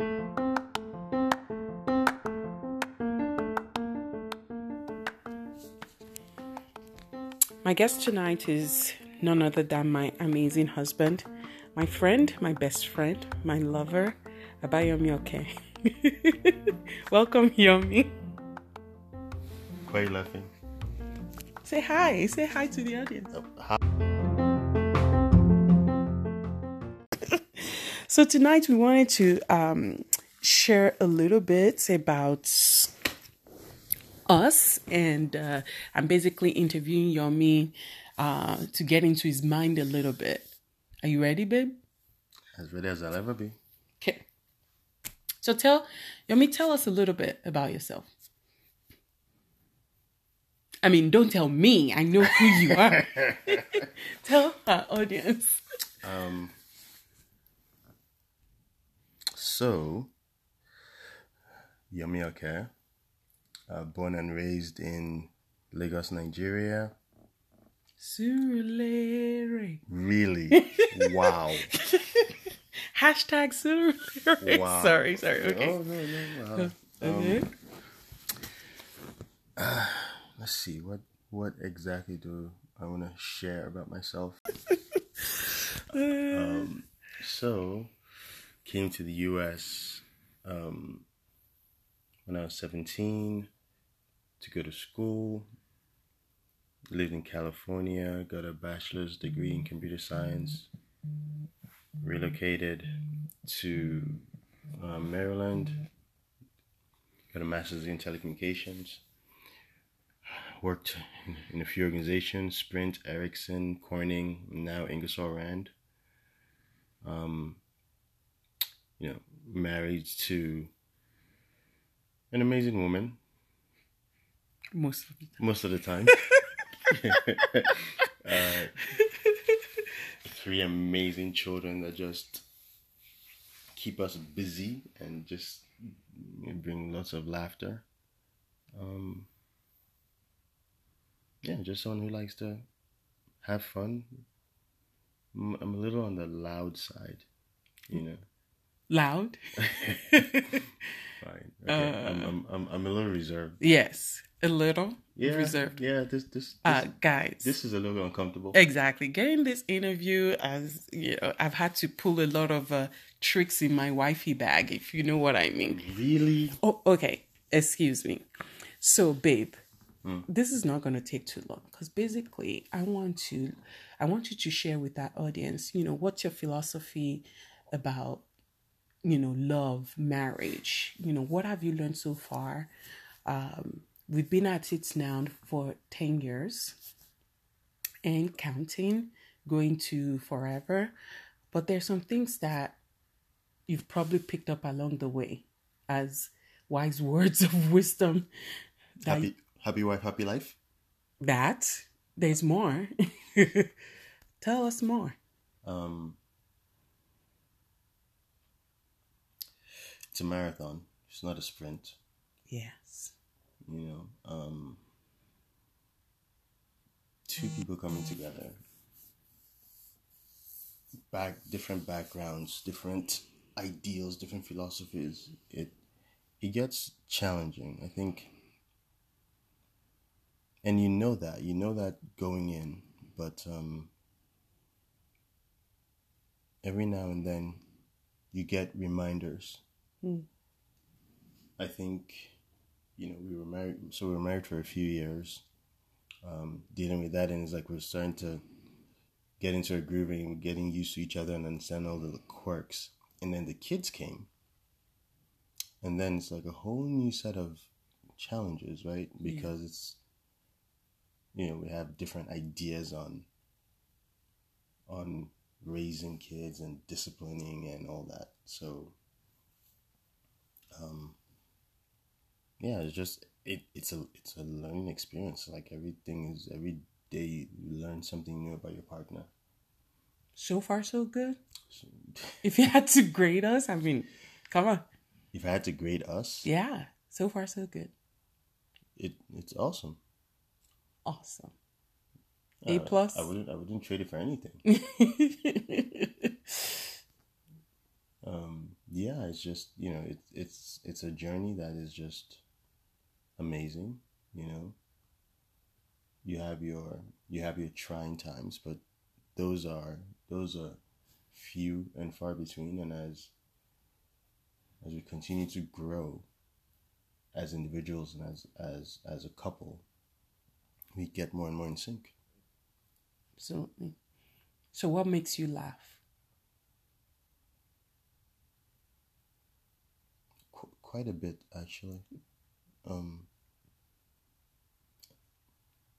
My guest tonight is none other than my amazing husband, my friend, my best friend, my lover, Abayomi Oke. Welcome, Yomi. Why are you laughing? Say hi. Say hi to the audience. Oh, hi. So tonight we wanted to um, share a little bit about us, and uh, I'm basically interviewing Yomi uh, to get into his mind a little bit. Are you ready, babe? As ready as I'll ever be. Okay. So tell Yomi, tell us a little bit about yourself. I mean, don't tell me. I know who you are. tell our audience. Um, so, Yomi Oke, uh, born and raised in Lagos, Nigeria. Surulere. Really? wow. Hashtag Surulere. Wow. Sorry, sorry. Okay. Oh, no, no, wow. Okay. Let's see, what, what exactly do I want to share about myself? um, so, came to the US um, when I was 17 to go to school. Lived in California, got a bachelor's degree in computer science. Relocated to uh, Maryland, got a master's in telecommunications. Worked in, a few organizations Sprint, Ericsson, Corning, now Ingersoll Rand. Um, you know, married to an amazing woman Most of it. most of the time. uh, three amazing children that just keep us busy and just bring lots of laughter. Um, yeah, just someone who likes to have fun. I'm I'm a little on the loud side, you know. Loud? Fine. Okay. I'm, I'm, I'm, I'm a little reserved. yes. A little Yeah. reserved. Yeah. This this this, Uh, guys. this is a little uncomfortable. Exactly. Getting this interview as you know, I've had to pull a lot of uh, tricks in my wifey bag, if you know what I mean. Really? Oh, okay. Excuse me. So, babe, Hmm. this is not going to take too long because basically, I want to, I want you to share with that audience, you know, what's your philosophy about, you know, love, marriage. You know, what have you learned so far? Um, we've been at it now for ten years, and counting, going to forever. But there's some things that you've probably picked up along the way as wise words of wisdom Happy happy wife, happy life. that there's more tell us more Um, it's a marathon. It's not a sprint. yes You know, um, two people coming together, back different backgrounds, different ideals, different philosophies. It it gets challenging. I think, and you know that you know that going in, but um, every now and then you get reminders. Hmm. I think, you know, we were married, so we were married for a few years, um, dealing with that, and it's like we're starting to get into a groove and getting used to each other and understand all the quirks. And then the kids came, and then it's like a whole new set of challenges, right? Because it's, you know, we have different ideas on on raising kids and disciplining and all that. So, um, yeah, it's just it. It's a it's a learning experience. Like everything is every day you learn something new about your partner. so far so good So, if you had to grade us i mean come on if I had to grade us, yeah so far so good it it's awesome. awesome a Uh, plus I wouldn't I wouldn't trade it for anything. Yeah, it's just you know it, it's it's a journey that is just amazing. You know, you have your you have your trying times, but those are those are few and far between. And as as we continue to grow as individuals and as as as a couple, we get more and more in sync. Absolutely. So, what makes you laugh? Quite a bit, actually. Um,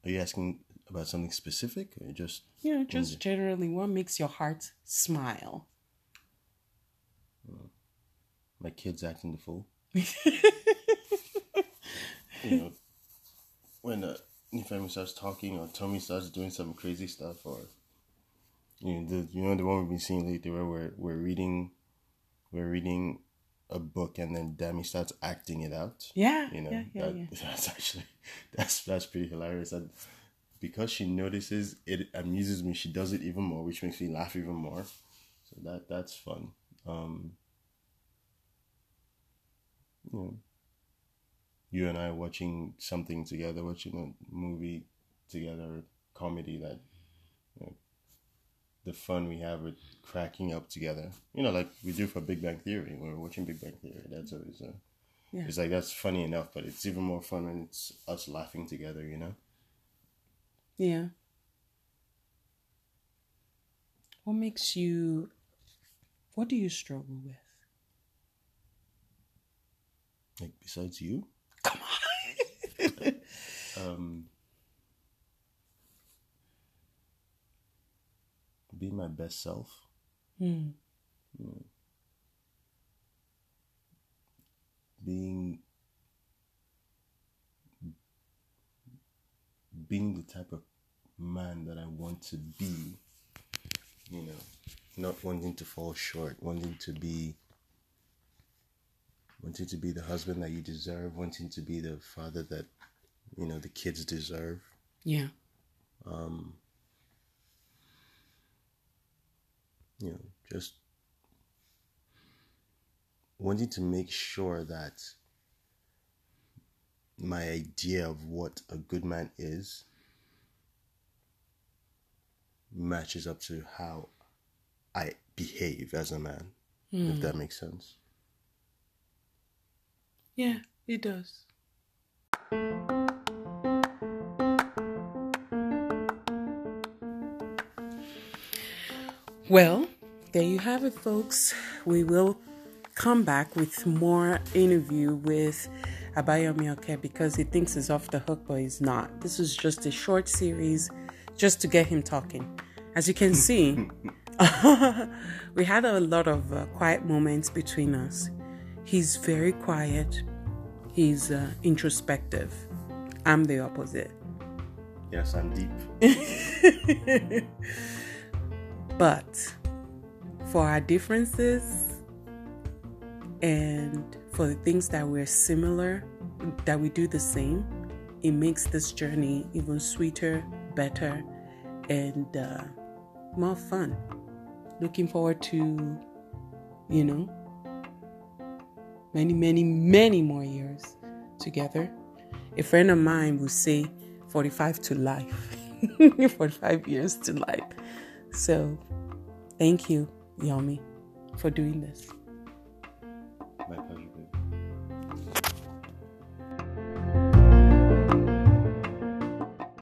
are you asking about something specific or just know, just generally, what makes your heart smile? my kids acting the fool? you know, when uh, your family starts talking or Tommy starts doing some crazy stuff or you know the you know the one we've been seeing lately where we're we're reading we're reading a book and then Demi starts acting it out. Yeah, You know, yeah, yeah, that, yeah. that's actually that's that's pretty hilarious. And because she notices it amuses me, she does it even more, which makes me laugh even more. So that that's fun. Um you know, you and I watching something together, watching a movie together, comedy that you know, the fun we have with cracking up together. You know, like we do for Big Bang Theory when we're watching Big Bang Theory. That's always a Yeah. it's like that's funny enough, but it's even more fun when it's us laughing together, you know? Yeah. What makes you, what do you struggle with? Like besides you? Come on. Um being my best self. Hmm. being being the type of man that I want to be, you know, not wanting to fall short, wanting to be wanting to be the husband that you deserve, wanting to be the father that you know the kids deserve. Yeah. you know, just wanting to make sure that my idea of what a good man is matches up to how I behave as a man, if hmm. that makes sense. Yeah, it does. Well, there you have it, folks. We will come back with more interview with Abayomi Oke because he thinks he's off the hook, but he's not. This is just a short series just to get him talking. As you can see, we had a lot of uh, quiet moments between us. He's very quiet, he's uh, introspective. I'm the opposite. Yes, I'm deep. But for our differences and for the things that we're similar, that we do the same, it makes this journey even sweeter, better, and uh, more fun. Looking forward to, you know, many, many, many more years together. A friend of mine will say 45 to life, 45 years to life. So, thank you, Yomi, for doing this. My pleasure.